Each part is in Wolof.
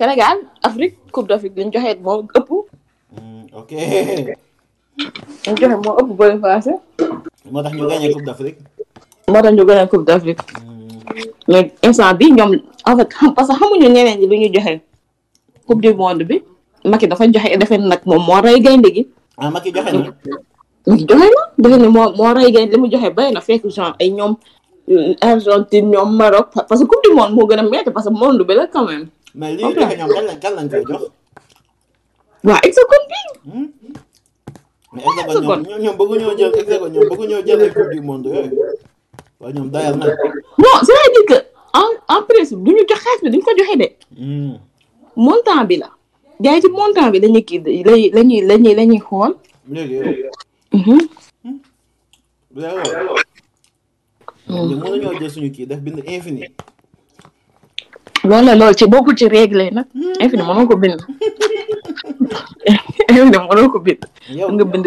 Sénégal Afrique Coupe d'Afrique lañ joxe moo ëpp. Hmm, ok. lañ joxe moo ëpp bële français. moo tax ñu gagné Coupe d'Afrique. moo tax ñu gagné Coupe d'Afrique. mais hmm. instant bi ñoom en fait parce que xamuñu ñeneen ñi lu ñu joxe Coupe du monde bi Macky dafa joxe defe nag moom moo rey gaynde gi. ah Macky joxe na. mais doy na doy na moo moo rey gañ li mu joxe bay na fekk genre ay ñoom euh, Argentine ñoom Maroc pa- parce que coupe du monde moo gën a métti parce que monde bi la quand même mais lii rek ñoom kan lañ kan lañ koy jox. waa hexagone bi Hmm? mais Hexagone ñoom ñoom bëgguñoo jël Hexagone ñoom bëgguñoo jël ay coupe du monde yooyu. waaw ñoom doyal na. non c'est-à-dire que en en principe du ñu jox xaalis bi duñ ko joxe de. Hmm. montant bi la. gars yi ci montant bi lañuy kii lañuy lañuy lañuy lañuy xool. léegi yow. Mhm. yow. ñu mën nañoo jël suñu kii def bind infini. loolu la loolu ci bokkul ci règle yi nag. infini mënoo ko bind. infini mënoo ko bind. yow nga bind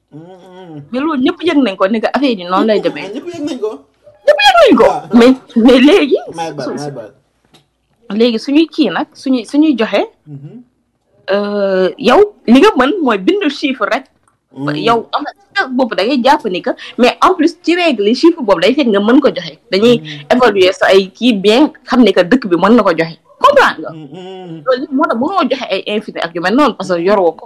mais loolu ñëpp yëg nañ ko ni que affaire yi noonu lay demee. ñëpp yëg nañ ko. ñëpp yëg nañ ko. mais mais léegi. may bal may bal. léegi suñuy kii nag suñuy suñuy joxe. yow li nga mën mooy bindu chiffre rek. yow am na boobu da ngay jàpp ni que mais en plus ci règle yi chiffre boobu day fekk nga mën ko joxe dañuy évaluer sa ay kii bien xam ne que dëkk bi mën na ko joxe comprendre nga. loolu moo tax bu ma joxe ay infini ak yu mel noonu parce que yoroo ko.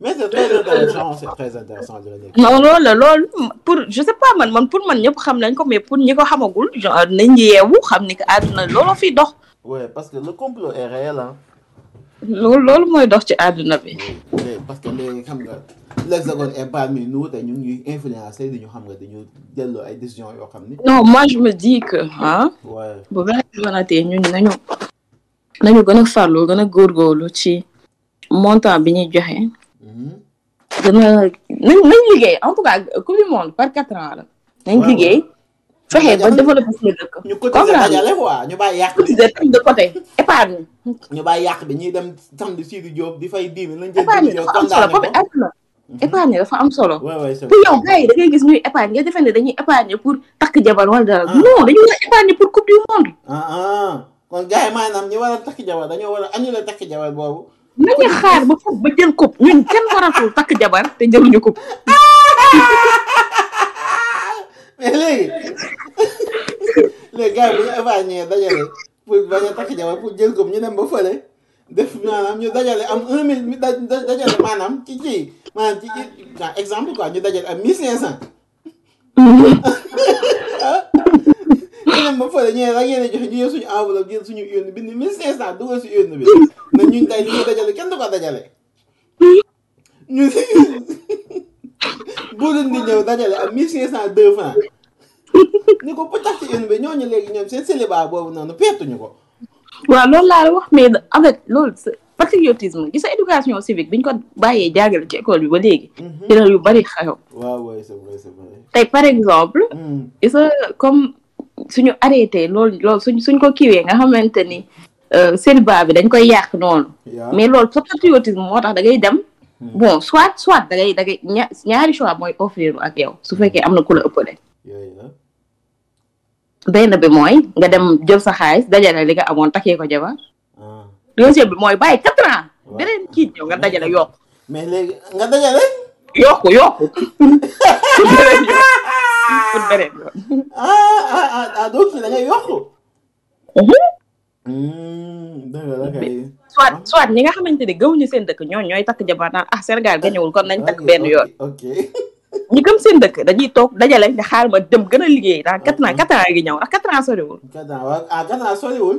mais c'est très intéressant c'est très intéressant di la dégg. non loolu la loolu pour je sais pas man man pour man ñëpp xam nañ ko mais pour ñi ko xamagul genre nañ yeewu xam ni que àdduna looloo fiy dox ouais parce que le complot est réel hein. loolu loolu mooy dox ci àdduna bi mais parce que léegi xam nga l'hexagone est parmi nous te ñu ngi influencé di ñu xam nga dañu delloo ay décisions yoo xam ni. non moi je me dis que ah ouais bu beneen yoonatee ñun nañu nañu gën a farlu gën a góorgóorlu ci montant bi ñuy joxe. Mhm. dana nañ nañ liggéey en tout cas coupe du monde par quatre ans la. nañ liggéey fexe ba développé suñu dëkk. ñu cotiser dajale quoi ñu bàyyi yàq bi cotiser de côté épargne. ñu bàyyi yàq bi ñuy dem samedi Sidi Diop di fay dix mille. nañ jël dix millions épargne dafa am solo boobu àdduna. Mhm. épargne dafa am solo. pour yow gars yi da ngay gis ñuy épargne nga defee ne dañuy épargne pour takk jabar wala dara. Ah. non dañuy war a épargne pour coupe du monde. Ah, ah. kon gars yi maanaam ñi war a takk jabar dañoo war a annuler takk jabar boobu. nañu xaar ba foofu ba jël coupe ñun kenn waratul takk jabar te jëluñu coupe. mais léegi léegi gars yi bu ñu épargné dajale pour bañ a takk jabar pour jël coupe ñu dem ba fële. def maanaam ñu dajale am un mille mi daj daj- dajale maanaam ci ci maanaam ci ah, exemple quoi ñu dajale am mille cinq cent ah ñu dem ba fële ñu ne la ngeen di joxe ñu yor suñu enveloppe jël suñu urne bind mille cinq cent dugal si urne bi na ñun tey li ñu dajale kenn du ko dajale ñu bëgg di ñëw dajale ak 1502 francs ni ko pëtax ci une bi ñooñu léegi ñoom seen célibat boobu noonu peetuñu ko. waaw loolu laa la wax mais avec loolu patriotisme gis sa éducation civique bi ñu ko bàyyee jàngale ci école bi ba léegi. ci la yu bari xew. waaw waay c'est vrai c'est vrai. tey par exemple. gis nga comme suñu arrêté loolu loolu suñ suñ ko kiiwee nga xamante ni euh, célibat bi dañ koy yàq noonu Yeah. mais loolu sa patriotisme moo tax da ngay dem bon soit soit da ngay da ngay ña- ñaari choix mooy offrir ak yow su fekkee am na ku la ëppale yooyu la benn bi mooy nga dem jël sa xaalis dajale li nga amoon takkee ko jabar ah. deuxième bi mooy bàyyi quatre ans Waaw. beneen kii ñëw nga dajale yokk mais léegi nga dajale yokk yokk pour beneen yoon pour beneen yoon ah ah ah ah donc da ngay yokk Hmm, dëgg la kay soit soit ñi nga xamante ne gëmuñu seen dëkk ñoo ñooy takk jabar naan ah Sénégal gañewul kon nañ takk Ok, benn ok, yoon ok ñi gëm seen dëkk dañuy toog dajale ne xaar ma dem gën a liggéey dans quatre ans quatre ans gi ñëw ndax quatre ans soriwul Gannaaw waaw ah gannaaw soriwul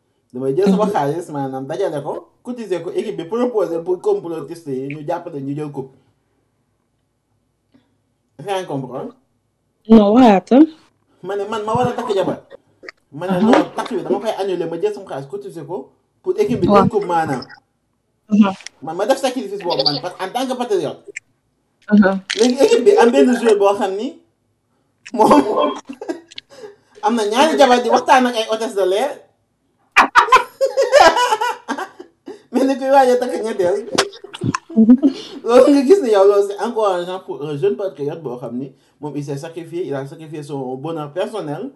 damay jël sama xaalis maanaam dajale ko cotiser ko équipe bi proposé pour complotiste yi ñu jàppale ñu jël coupe rien comprendre non waxaatal ma ne man ma war a takk jabar ma ne non takk bi dama koy annulé ma jël sama xaalis cotiser ko pour équipe bi jël coupe maanaam man ma def sacrifice boobu man parce que en tant que patriote léegi équipe bi am benn joueur boo xam ni moom am na ñaari jabar di waxtaan ak ay hôtesse de l'air mel ni kuy waaj a takk ñetteel loolu nga gis ne yow loolu c'est encourageant pour un jeune patriote boo xam ni moom il s'est sacrifié il a sacrifié son bonheur personnel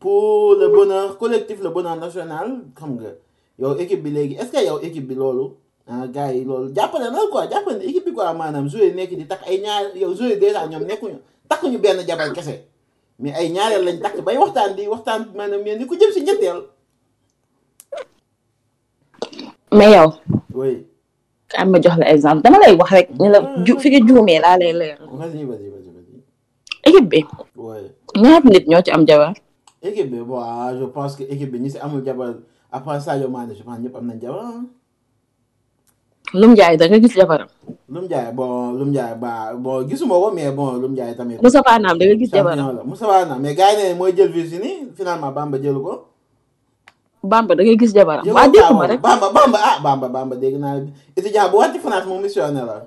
pour le bonheur collectif le bonheur national xam nga yow équipe bi léegi est-ce que yow équipe bi loolu ah gars yi loolu jàppale na quoi jàppale na équipe bi quoi maanaam joué nekk di takk ay ñaar yow joué dèjà ñoom nekkuñu takkuñu benn jabar kese mais ay ñaareel lañ takk bay waxtaan di waxtaan maanaam mais ni ku jëm si ñetteel. mais yow. oui. am ma jox la exemple dama lay wax rek. ni la ju fi nga juumee laa lay leer. équipe bi. ñaar nit ñoo ci am jabar. équipe bi bon ah, je pense que équipe bi ñi si amul jabar à part Sadio Mané je pense ñëpp am nañ jabar. Ah. Lum Ndiaye da nga gis jabaram. Lum Ndiaye bon Lum Ndiaye ba bon gisuma ko mais bon Lum Ndiaye tamit. Moussa Naam da nga gis jabaram Moussa Naam mais gars yi ne mooy jël Virginie finalement Bamba jëlu ko. Bamba da ngay gis jabaram. waa dégg ma rek Bamba Bamba ah Bamba Bamba dégg naa étudiant bu wàcc France moom missionnaire la.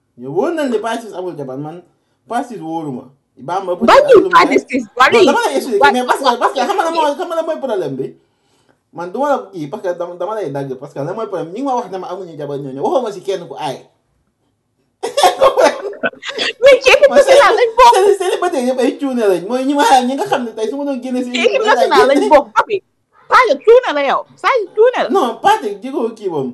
ñu wóor na ne Baye Ciss amul jabar man Baye Ciss wóoruma. Bamba bu ñu Baye Ciss bari dama lay expliquer mais parce que parce que xam nga mooy xam nga mooy problème bi. man du ma la kii parce que dama dama lay dagg parce que lan mooy problème ñi ma wax ne ma amuñu jabar ñooñu waxoo ma si kenn ku aay. mais ci équipe nationale lañ bokk. seen célibataire yëpp ay cuune lañ mooy ñi ma ñi nga xam ne tey su ma doon génne si. équipe nationale lañ bokk papi. Sadio cuune la yow Sadio cuune la. non Patrick jigoo kii moom.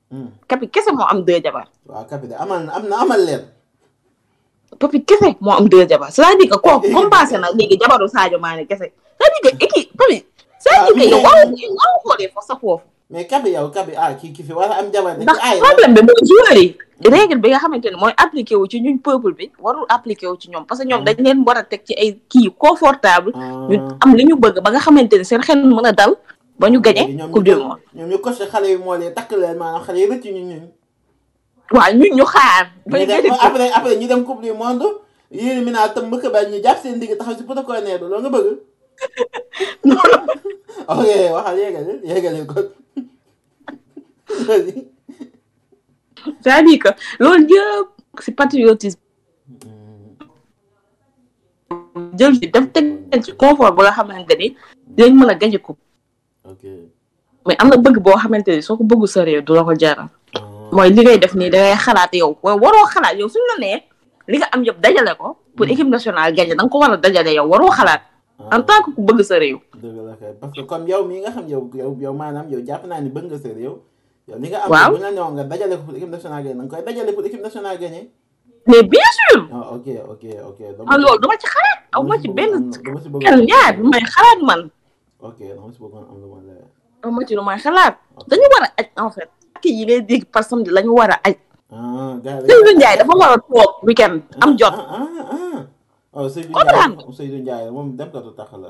Hmm. kapi kese moo am deux jabar. waaw kapi de amal am na amal leen. kapi kese moo am deux jabar c'est-à-dire que kooku compensé na léegi jabaru Sadio Mané kese c'est-à-dire que équipe kapi. c'est-à-dire que yow waroo waroo xoolee foofu sa foofu. mais kapi yow kapi ah kii kii fi war a am jabar. ndax problème bi mooy joueur yi. règle bi nga xamante ne mooy appliqué wu ci ñun peuple bi warul appliqué wu ci ñoom parce que ñoom dañ leen war a teg ci ay kii confortable ah. ñu am li ñu bëgg ba nga xamante ne seen xel mën a dal ba ñu gagné ñoom coupe du ñu- monde ñoom ñu coché xale yi moo lee takk leen maanaam xale yi rëcc ñu ñun waaw ñu ñu xaar ba ñu ñu dem gagné après après ñu dem coupe du monde yéen mi naa tam mbëkk ba ñu jàpp seen digg taxaw si poto koy nee loolu nga bëgg noonu ok waxal yéegale yéegale ko c'est-à-dire que loolu yëpp si patriotisme jël bi dem teg leen ci confort bu nga xamante ni dinañ mën a gañe ko ok mais am na bëgg boo xamante ni soo ko bëggu sa réew du la ko jaral ah, mooy li ngay def nii dangay xalaat yow wa- waroo xalaat yow suñu la nee li nga am yëpp dajale ko pour Mm. équipe nationale gañe da nga ko war a dajale yow waroo xalaat ah, en tant que ku bëgg sa réew dëgg la kay parce que comme yow mii nga xam yow yow yow maanaam yow jàpp naa ni bëgg nga sa réew yow li nga am Waaw. bu ñu la newoon nga dajale ko pour équipe nationale gagné da nga koy dajale pour équipe nationale gagné mais bien sûr ah ok ok ok dama man loolu dama ci xalaat aw ma ci benn dama si bëgg xel ñaar bi may xalaat man ok dama si bëggoon am lu ma leer aw ma ci lu may xalaat dañu war a aj en fait kii yi ngay dégg par samedi la ñu war a aj ah gars yi Seydou Ndiaye dafa war a toog weekend am jot ah ah ah oh Seydou Comprendre. Ndiaye Seydou Ndiaye moom dem ko tax la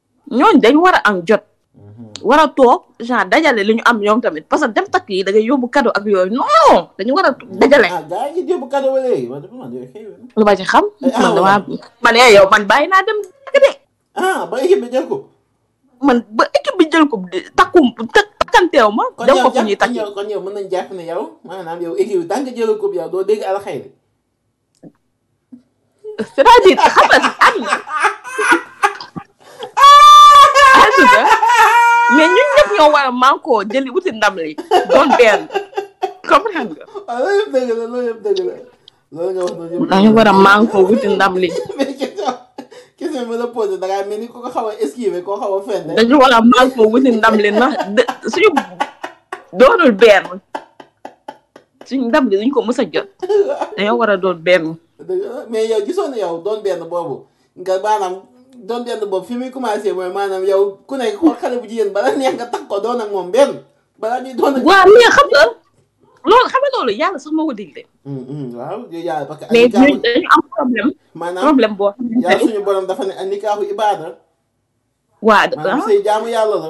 ñooñ dañ war a am jot war a toog genre dajale li ñu am ñoom tamit parce que dem takk yi da ngay yóbbu cadeau ak yooyu non dañu war a dajale ah daa ngi yóbbu cadeau ba léegi man dafa man yooyu xëy na. lu ma ci xam Eh, ah, man damaa man eh, yow man bàyyi naa dem takk de ah ba équipe bi jël ko. man ba équipe bi jël ko di- takkum tak takkanteew ma kon dem yow ko fu ñuy jàpp kon takki yow kon yow mën nañ jàpp ne yow maanaam yow équipe bi tant que jëlal ko yow doo dégg alxayri. c'est-à-dire xam nga àdduna àdduna mais ñun ñëpp ñoo war a mànkoo jëli wuti ndam li doon benn comprendre nga waaw loolu yëpp dëgg la loolu yëpp dëgg la loolu nga wax noonu yëpp dañu war a mànkoo wuti ndam li mais question question bi ma la posé da ngaa mel ni ku ko xaw a esquiver koo xaw a fenn dañu war a mànkoo wuti ndam li ndax de- suñu doonul benn suñ ndam bi duñ ko mës a jot dañoo war a doon benn dëgg la mais yow gisoon na yow doon benn boobu nga maanaam doon benn boobu fi muy commencé mooy maanaam yow ku nekk xool xale bu jigéen bala neex nga takk ko doon ak moom benn balaa ñuy doon ak. waaw mais xam nga loolu xam nga loolu yàlla sax moo ko digle Hum, hum, waaw yooyu yàlla parce que. mais nikaahu- ñun dañu am problème maanaam problème boo xam ne yàlla suñu borom dafa ne nikaahu ibaada. waa maanaam ah sëy jaamu yàlla la.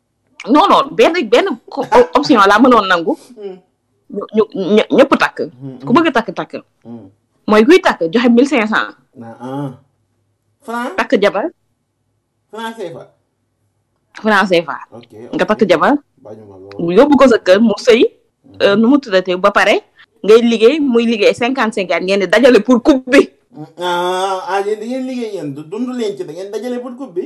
non non benn benn ko- option laa mënoon nangu Hmm. ñu ñu ñë- ñëpp takk Hmm. ku bëgg a takk takk Hmm. mooy kuy takk joxe mille cinq cent naa ah. franc takk jabar franc CFA. franc CFA ok nga takk jabar bañu ma lool. mu yóbbu ko sa kër mu sëy euh, nu mu tuddatee ba pare ngay liggéey muy liggéey cinquante cinquante ngeen di dajale pour coupe bi ah ah yéen da ngeen liggéey yéen du dund leen ci da ngeen dajale pour coupe bi.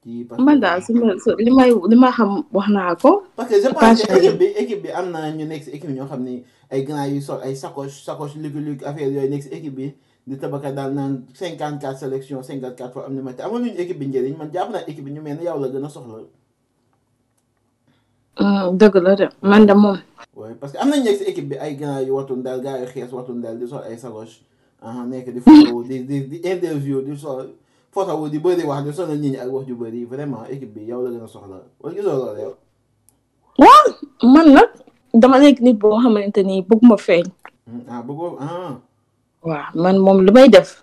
kii parce man que daal su ma su- li may li ma xam wax naa ko parce que je pense page que équipe bi équipe bi am na ñu nekk si équipe bi ñoo xam ni ay grand yu sol ay sacoche sacoche lugu lugu affaire yooyu nekk si équipe bi di tabaka daal naan 54 sélection 54 fois am na ma te amoon nañu équipe bi njëriñ man jàpp naa équipe bi ñu mel ne yow la gën a soxla dëgg la de man de moom. waaye parce que am nañu nekk si équipe bi ay gars yu watun daal gars yu xees watun daal di sol ay sagoche ah nekk di photo di di di interview di sol photo di bëri wax di sonal nit ñi ak wax ju bëri vraiment équipe bi yow la gën a soxla wala gisoo loolu yow. waaw man nag dama nekk nit boo xamante ni bëgguma feeñ. ah bëggoo ah. waaw man moom lu may def.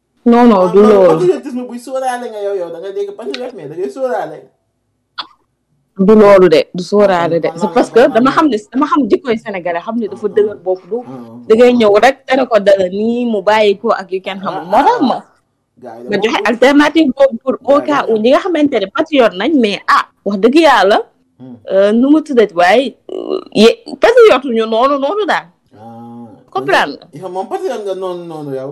non non du loolu patriotisme buy sóoraale nga yow yow da nga dégg patriote mais da ngay sóoraale du loolu de du sóoraale de c'est parce que dama xam ne dama xam jikkoy sénégalais xam ne dafa dëgër bopp du da ngay ñëw rek tere ko dara nii mu bàyyi ko ak yu kenn xamul moo tax ma ma joxe alternative boobu pour au cas où ñi nga xamante ne patriote nañ mais ah wax dëgg yàlla nu mu tuddati waaye ye patriote ñu noonu noonu daal comprendre nga yow moom patriote nga noonu noonu yow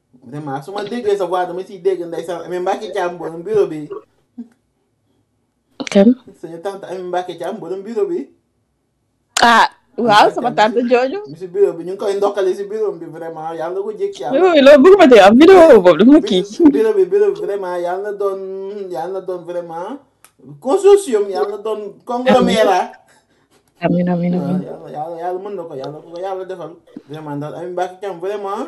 vraiment su ma déggee sa voix dama ciy dégg ndeysaan Amy Mbacké Thiam borom bureau bi. kan. suñu tante Amy Mbacké Thiam borom bureau bi. ah waaw sama tante jooju. si bureau bi ñu ngi koy ndokkale si bureau bi vraiment yàlla na ko jékki yàlla. oui loolu bëgguma tey am vidéo boobu dama kii. bureau bi bureau bi vraiment yàlla na doon yàlla na doon vraiment consortium yàlla na doon conglomérat. amiin amiin amiin yàlla yàlla mën na ko yàlla ko yàlla defal. vraiment daal Amy Mbacké Thiam vraiment.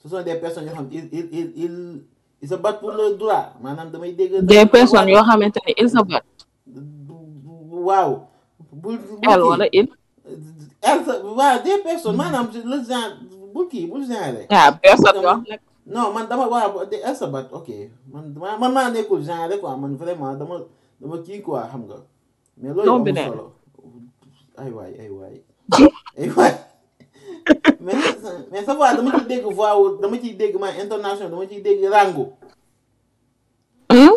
ce sont des personnes yoo xam il il il il il se bat pour le droit maanaam damay dégg. des personnes yoo xamante ne il se bat. waaw. bul elle wala il. elle se waaw des personnes maanaam le genre bul kii bul genre. ah personne yoo xam ne. non man dama waaw de elle se bat ok man man maa nekkul genre quoi man vraiment dama dama kii quoi xam nga. mais loolu Tombi amul neen. solo ay waay ay waay ay waay mais sa- mais sa voix dama ciy dégg voix wu dama ciy dégg ma intonation dama ciy dégg rangu Hmm?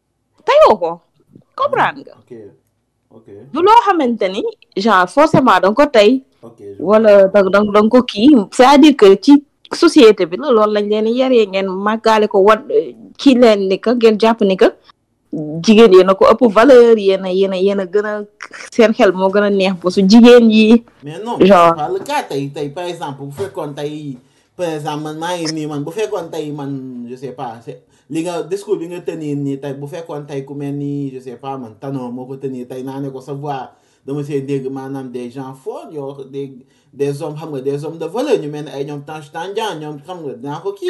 tayoo ko comprendre nga ok ok du loo xamante ni genre forcément danga ko tey ok je wala da da da nga ko kii c'est-à-dire que ci société bi la loolu lañ leen yaree ngeen màggaale ko wat kii leen ni que ngeen jàpp ni que jigéen yéen a ko ëpp valeur yéen a yéen a yéen a gën a seen xel moo gën a neex ba su jigéen yi mais non Genre. c'est pas le cas tey tey par exemple bu fekkoon tey par exemple man maa ngi nii man bu fekkoon tey man je sais pas c'est li nga discours bi nga tenir nii tey bu fekkoon tey ku mel nii je sais pas man Tanor moo ko tenir tey naa ne ko sa voix dama see dégg maanaam des gens forts yoo des des hommes xam nga des hommes de valeur ñu mel ne ay ñoom Tange Tandian ñoom xam nga dinaa ko kii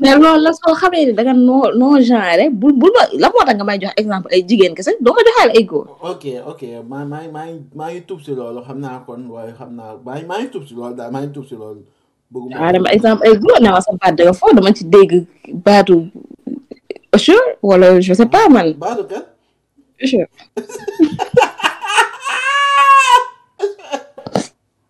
mais loolu la soo xamee ne da nga non non genre bul bul ma la moo tax nga may jox exemple ay jigéen kese doo ma joxaale ay góor. ok ok maa maa ngi maa ngi maa ngi tuub si loolu xam naa kon waaye xam naa maa ngi maa ngi tuub si loolu daal maa ngi tuub si loolu. bëgguma waaw dama exemple ay góor ne ma sa baat dafa foofu dama ci dégg baatu Usher wala je sais pas man baatu kan. Usher.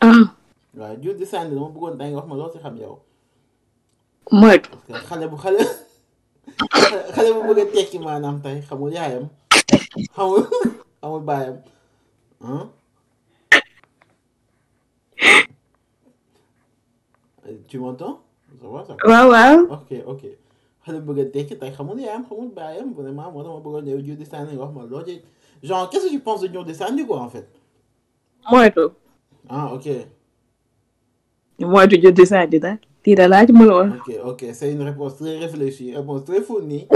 ah waaw jur di sànni dama bëggoon da nga wax ma loo ci xam yow moytu parce que xale bu xale xale bu bëgg a tekki maanaam tey xamul yaayam xamul xamul baayam ah tu m'entends ça va ça va waaw waaw ok ok xale bu bëgg a tekki tey xamul yaayam xamul baayam vraiment moo tax ma bëggoon yow jur di sànni nga wax ma loo ci genre qu'est-ce que tu penses de jur di sànni quoi en fait moytu ah ok ñu moytu jël di sànni daal lii da laa ci mën a wax ok ok c'est une réponse très réfléchie une réponse très fournie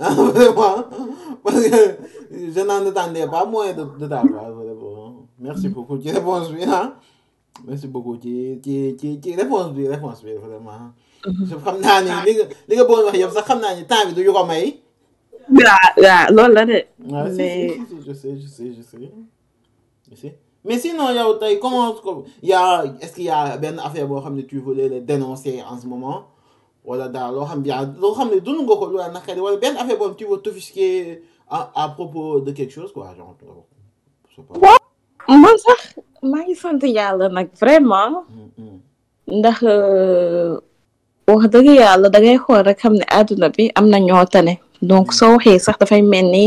ah vraiment parce que je n'en attendais pas moins de de ta part vraiment merci beaucoup ci réponse bi ah merci beaucoup ci ci ci ci réponse bi réponse bi vraiment je xam naa ni li nga li nga bëggoon wax yëpp sax xam naa ni temps bi du ñu ko may waaw waaw loolu la de waaw si mais si si je sais je sais je sais you see mais sinon yow tey comment ko yaa est-ce qu'il y a benn affaire boo xam ne tu voulais le dénoncer en ce moment wala daal loo xam yaa loo xam ne dund nga ko lu la naqari wala benn affaire boobu tu veux t'offusquer à à propos de quelque chose quoi genre je sais pas. man sax maa ngi sant yàlla nag vraiment Mm, mm. ndax euh, wax dëgg yàlla da ngay xool rek xam ne àdduna bi am na ñoo tane donc soo waxee sax dafay mel ni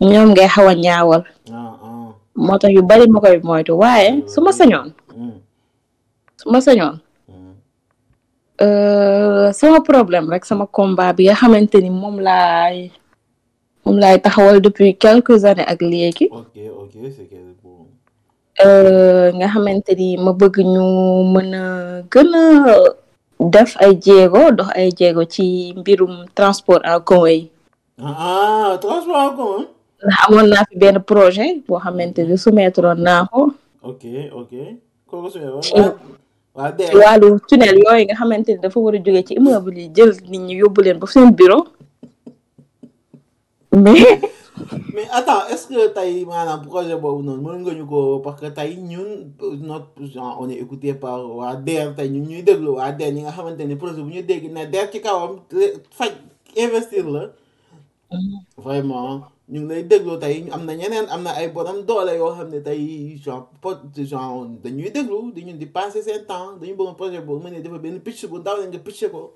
ñoom ngay xaw a ñaawal ah ah moo tax yu bari ma koy moytu waaye su ma sañoon mm, su ma sañoon mm, euh, sama problème rek sama combat bi nga xamante ni moom laay moom laay taxawal depuis quelques années ak léegi ok ok c'est que bon euh, nga xamante ni ma bëgg ñu mën a gën a def ay jéego dox ay jéego ci mbirum transport en commun yi ah transport en commun. ndax amoon naa fi benn projet boo xamante ni soumettre woon naa ko. ok ok. kooku su waa ci wàllu tunnel yooyu nga xamante ni dafa war a jógee ci immeuble yi jël nit ñi yóbbu leen ba seen bureau mais. mais attends est-ce que tey maanaam projet boobu noonu mën nga ñu ko parce que tey ñun notre genre on est écouté par waa DER tey ñun ñuy déglu waa DER ñi nga xamante ni projet bu ñu dégg ne DER ci kawam faj. investir la vraiment ñu ngi lay déglu tey am na ñeneen am na ay borom doole yoo xam ne tey genre pot genre dañuy déglu dañu di passer seen temps dañu bëgg projet boobu mën ne dafa benn pitch bu ndaw la nga pitché ko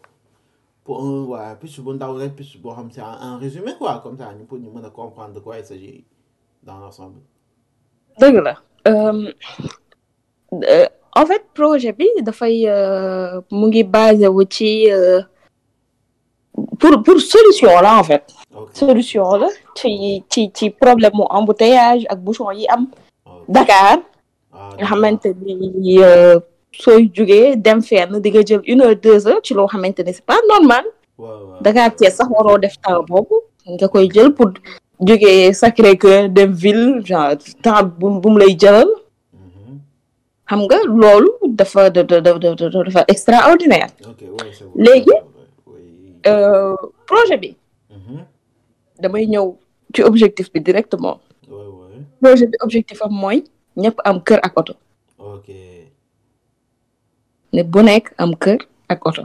pour un waa pitch bu ndaw rek pitch boo xam c'est en résumé quoi comme ça ñu pour ñu mën a comprendre de quoi il s'agit dans l'ensemble dëgg la euh, euh, en fait projet bi dafay euh, mu ngi basé wu ci pour pour solution la en fait solution la ci ci ci problème mu embouteillage ak bouchon yi am Dakar nga xamante ni sooy jugee dem fenn di nga jël une heure deux heures ci loo xamante ni c'est pas normal Dakar Thiès sax waroo def temps boobu nga koy jël pour jógee Sacré-Cœur dem ville genre temps bu bu mu lay jëlal xam nga loolu dafa dafa dafa extraordinaire léegi projet bi damay ñëw ci objectif bi directement projet bi objectif am mooy ñëpp am kër ak oto ne bu nekk am kër ak oto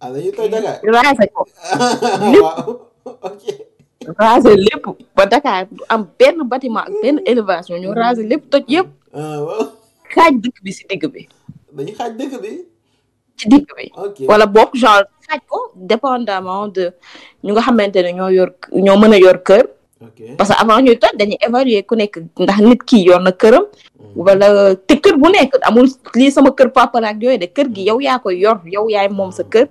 ah dañuy toj Dakar. raase ko waaw ok. raase lépp ba Dakar du am benn bâtiment ak benn élévation ñu raase lépp toj yëpp ah waaw xaaj dëkk bi si digg bi dañuy xaaj dëkk bi. ci digg bi ok wala boog genre xaaj ko dépendamment de ñu nga xamante ne ñoo yor ñoo mën a yor kër ok parce que avant ñuy toj dañuy évaluer ku nekk ndax nit kii yor na këram wala te kër bu nekk amul lii sama kër papa la ak yooyu de kër gi yow yaa koy yor yow yaay moom sa kër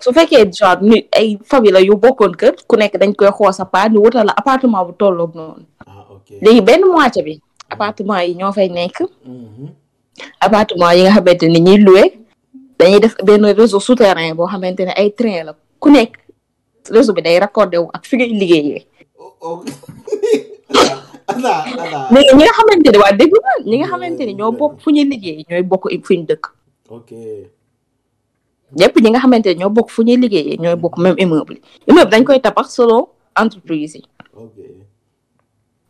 su fekkee genre ni ay famille la yu bokkoon kër ku nekk dañ koy xool sa part ñu wutal la appartement bu tolloog noonu ah ok léegi benn moitié bi appartement yi ñoo fay nekk Mhm. appartement yi nga xamante ni ñuy loué dañuy def benn réseau souterrain boo xamante ne ay train la ku nekk réseau bi day raccordé wu ak fi ngay liggéeyee. léegi ñi nga xamante ne waa dégg nga ñi nga xamante ni ñoo bokk fu ñuy liggéey ñooy bokk fu ñu dëkk. ok. ñëpp ñi nga xamante ne ñoo bokk fu ñuy liggéeyee ñooy bokk même immeuble immeuble dañ koy tabax solo entreprise yi.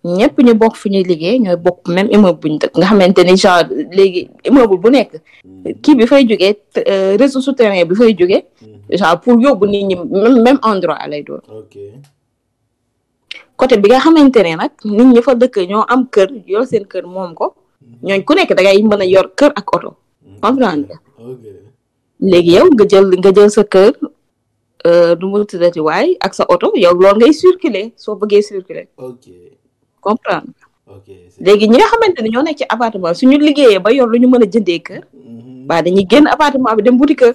ñëpp ñu bokk fu ñuy liggéey ñooy bokk même immeuble bu ñu dëkk nga xamante ni genre léegi immeuble bu nekk kii bi fay jógee euh, réseau souterrain bi fay jógee genre pour yóbbu nit ñi même même endroit lay doon ok côté bi nga xamante ne nag nit ñi fa dëkk ñoo am kër yor seen kër moom ko ñooñ ku nekk da ngay mën a yor kër ak oto comprendre nga ok léegi yow nga jël nga jël sa kër euh, nu mu tuddati waay ak sa oto yow loolu ngay circuler soo bëggee circuler ok comprendre ok c'est- léegi ñi nga xamante ne ñoo nekk ci appartement suñu liggéeyee ba yor lu ñu mën a jëndee kër Mhm. waa dañuy génn appartement bi dem wuti kër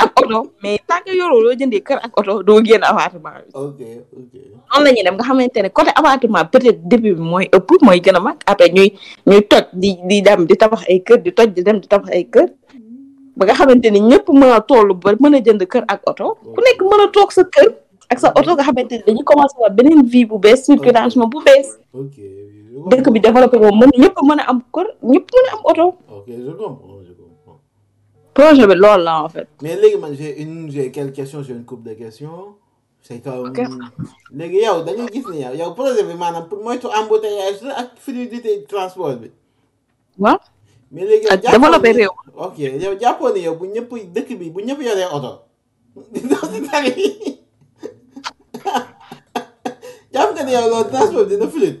ak oto mais tant que yoroo loo jëndee kër ak oto doo génn appartement bi ok ok noonu la ñuy dem nga xamante ne côté appartement peut-être début bi mooy ëpp mooy gën a mag après ñuy ñuy toj di di dem di tabax ay kër di toj di dem di tabax ay kër ba nga xamante ni ñëpp mën a toll ba mën a jënd kër ak oto ku nekk mën a toog sa kër ak sa oto nga xamante ni dañuy commencé waat beneen vie bu bees circulation bu bees ok dëkk bi développé moom mën ñëpp mën a am kër ñëpp mën a am oto ok je comprends je comprends projet bi loolu la en fait mais léegi man j'ai une j'ai quelques questions j'ai une couple de questions c'est comme Ok. léegi yow da ngay gis ni yow yow projet bi maanaam pour moytu embouteillage la ak fluidité transport bi. waaw mais léegi yow ak jàppoon développé ni- réew ok yow jàppoon ni yow bu ñëpp dëkk bi bu ñëpp yoree oto di daw si tali yi jàpp nga ni yow loolu transport dina fluide.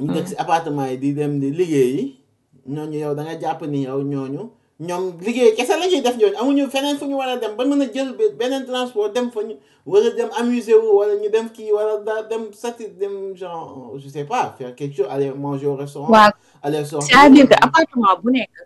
ñu dëkk si appartement yi di dem di liggéey yi ñooñu yow da nga jàpp ni yow ñooñu ñoom liggéey kese la ñuy def ñooñu amuñu feneen fu ñu war a dem ba mën a jël beneen transport dem fa ñu war a dem amuser wu wala ñu dem kii wala da dem sati dem genre je sais pas faire quelque chose aller manger au restaurant. aller sortir c'est-à-dire que appartement bu nekk.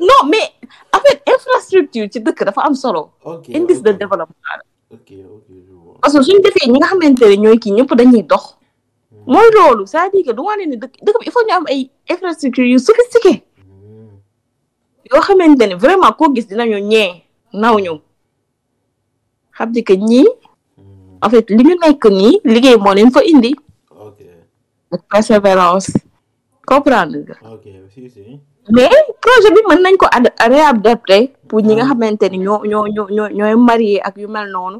non mais en fait infrastructure ci dëkk dafa am solo ok indice de ok. développement la ok ok je vois. parce que suñu defee ñi nga xamante ne ñooy kii ñëpp dañuy dox mooy loolu c'est-à-dire que du wane ne dëkk dëkk bi il faut ñu am ay infrastructure yu sophistiqué Hmm. yoo xamante ne vraiment koo gis dinañu ñee naw ñu xam ni que ñii en fait li ñu nekk nii liggéey moo leen fa indi ok ak persévérance comprendre nga ok si si mais projet bi mën nañ ko ad réadapté pour ñi nga xamante ni ñoo ñoo ñoo ñoo ñooy marié ak yu mel noonu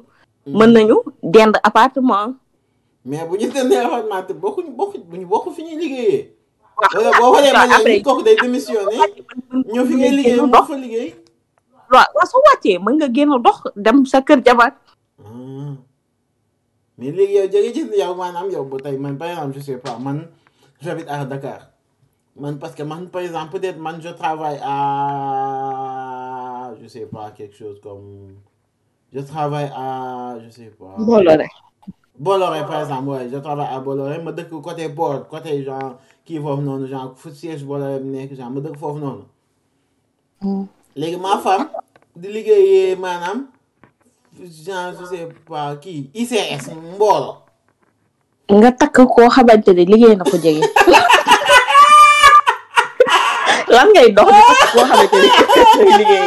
mën nañu dend appartement mais bu ñu demee appartement te bokkuñ bokkuñ bu ñu bokk fi ñuy liggéeyee waaw wala boo xoolee ma après kooku day démissionné ñëw fi ngay liggéey ñu moo dox fa liggéey waaw waaw soo wàccee mën nga génn dox dem sa kër jabar Ah. mais léegi yow jege jënd yow maanaam yow ba tey man par exemple je sais pas man j'habite à Dakar man parce que man par exemple peut-être man je travaille à je sais pas quelque chose comme je travaille à je sais pas booloo rek Bolloré par exemple ouais je travaille à Bolloré ma dëkk côté port côté genre kii foofu noonu genre fu siège Bolloré bi nekk genre ma dëkk foofu noonu léegi ma femme di liggéeyee maanaam genre je sais pas kii ICS mboolo nga takk koo xamante ne liggéey na ko jege lan ngay dox di takk koo xamante ne liggéey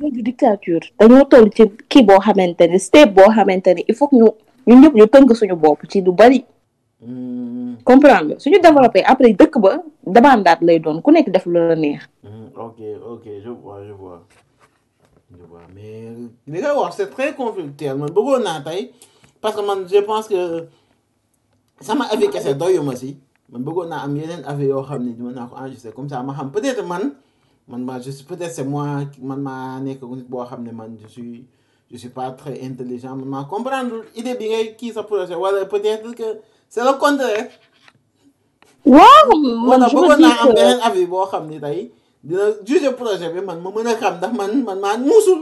léegi dictature dañoo toll ci kii boo xamante ne step boo xamante ne il faut que ñu ñu ñëpp ñu tënk suñu bopp ci lu bari Hmm, comprendre nga suñu développé après dëkk ba demandaat lay doon ku nekk def lu la neex hmm, ok ok je vois je vois je vois mais li ngay wax c'est très conflictuel man bëggoon naa tey parce que man je pense que sama avis kese doyuma si man bëggoon naa am yeneen avis yoo xam ne mën naa ko enregistrer comme ça ma xam peut-être man man ma je suis peut-être c'est moi man maa nekk nit boo xam ne man je suis je suis pas très intelligent man maa comprendre idée bi ngay kii sa projet wala peut-être que c'est le contraire waaw man maanaam je me bëggoon dis naa am que beneen avis boo xam ni tey dina juger projet bi man ma mën a xam ndax man man maa muusul.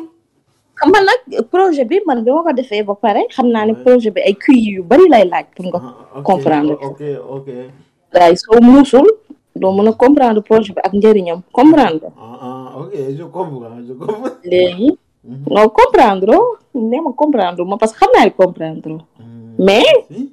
man nag projet bi man bi ma ko defee ba pare xam naa ne Ouais. projet bi ay QI yu bari lay laaj pour nga Ah, ok, comprendre ko. ok ok waaye soo muusul doo mën a comprendre projet bi ak njëriñam comprendre nga ah ah ok je comprends je comprends. léegi Mhm. non comprendre oo nee ma comprendre ma parce que xam naa ne comprendre oo Mhm. mais Si.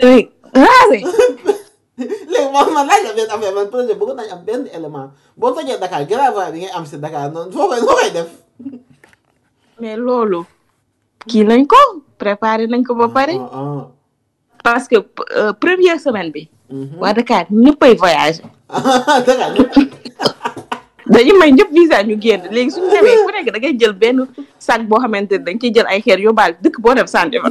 léegi moom man laaj la benn affaire man projet bëggoon nañu am benn élément boo tojee Dakar grave bi ngay am si Dakar noonu foo koy foo koy def. mais loolu kii nañ ko préparé nañ ko ba pare Ah, ah. parce que euh, première semaine bi Mhm. waa Dakar ñëppay voyagé Dakar ñëpp. dañu may ñëpp visa ñu génn léegi suñu demee ku nekk da ngay jël benn sac boo xamante ne dañ ciy jël ay xeer yóbbaale dëkk boo dem sànni fa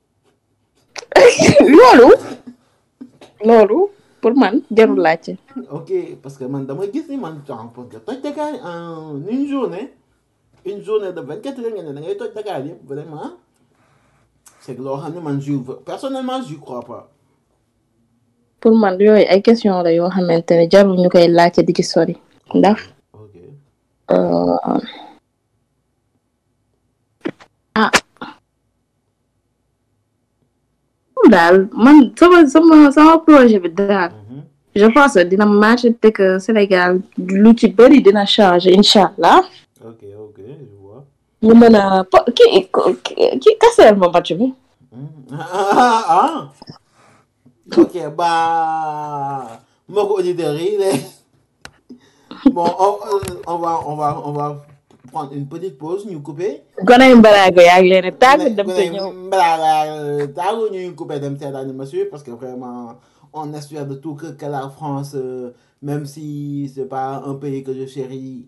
loolu loolu pour man jarul laajte ok parce que man dama gis ni man genre parce que toj Dakar en une journée une journée de vingt quatre heures nga ne da ngay toj Dakar yëpp vraiment c'est que loo xam ne man je personnellement je crois pas pour man yooyu ay question la yoo xamante ne jarul ñu koy laajte di ci sori ndax ok euh, ah moom daal man sama sama sama projet bi daal je pense que dina match te que Sénégal lu ci bëri dina changer incha allah ok ok je vois. ñu mën a po kii kii kaseer ma match bi ah ah ok ba mbokk auditeurs yi les bon on, on va on va on va prendre une petite pause ñu couper. gonay mbaraago yaa ngi leen tàggu dem te ñëw mbaraago tàggu ñuy couper dem seetaan ma suivre parce que vraiment on espère de tout que que la France euh, même si c'est pas un pays que je chéris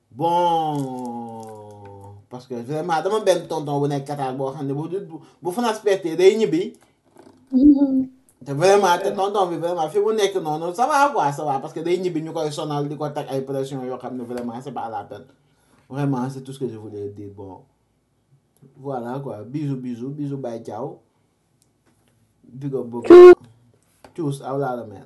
bon parce que vraiment dama benn tonton bu nekk Qatar boo xam ne bu bu France perte day ñibbi. te vraiment te tonton bi vraiment fi mu nekk noonu ça va quoi ça va parce que day ñibbi ñu koy sonal di ko teg ay pression yoo xam ne vraiment c'est pas la peine vraiment c'est tout ce que je voulais dire bon voilà quoi bisous bisous bisous bye ciao. big up boobu. Tchuss, au la mer.